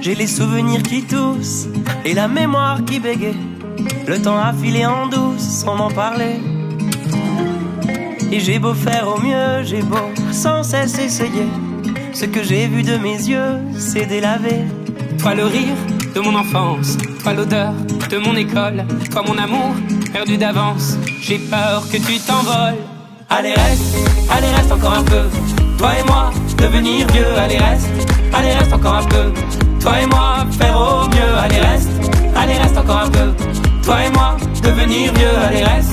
J'ai les souvenirs qui toussent et la mémoire qui bégaye. Le temps a filé en douce sans m'en parler. Et j'ai beau faire au mieux, j'ai beau sans cesse essayer. Ce que j'ai vu de mes yeux, c'est délavé. Toi le rire de mon enfance, toi l'odeur de mon école, toi mon amour perdu d'avance. J'ai peur que tu t'envoles. Allez reste, allez reste encore un peu. Toi et moi, devenir vieux, allez reste, allez reste encore un peu. Toi et moi, faire au mieux, allez reste, allez reste encore un peu. Toi et moi, devenir vieux, allez reste,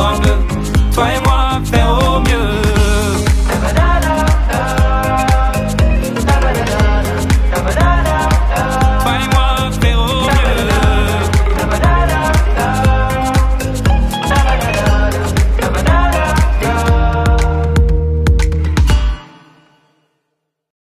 un peu. Toi et moi, faire.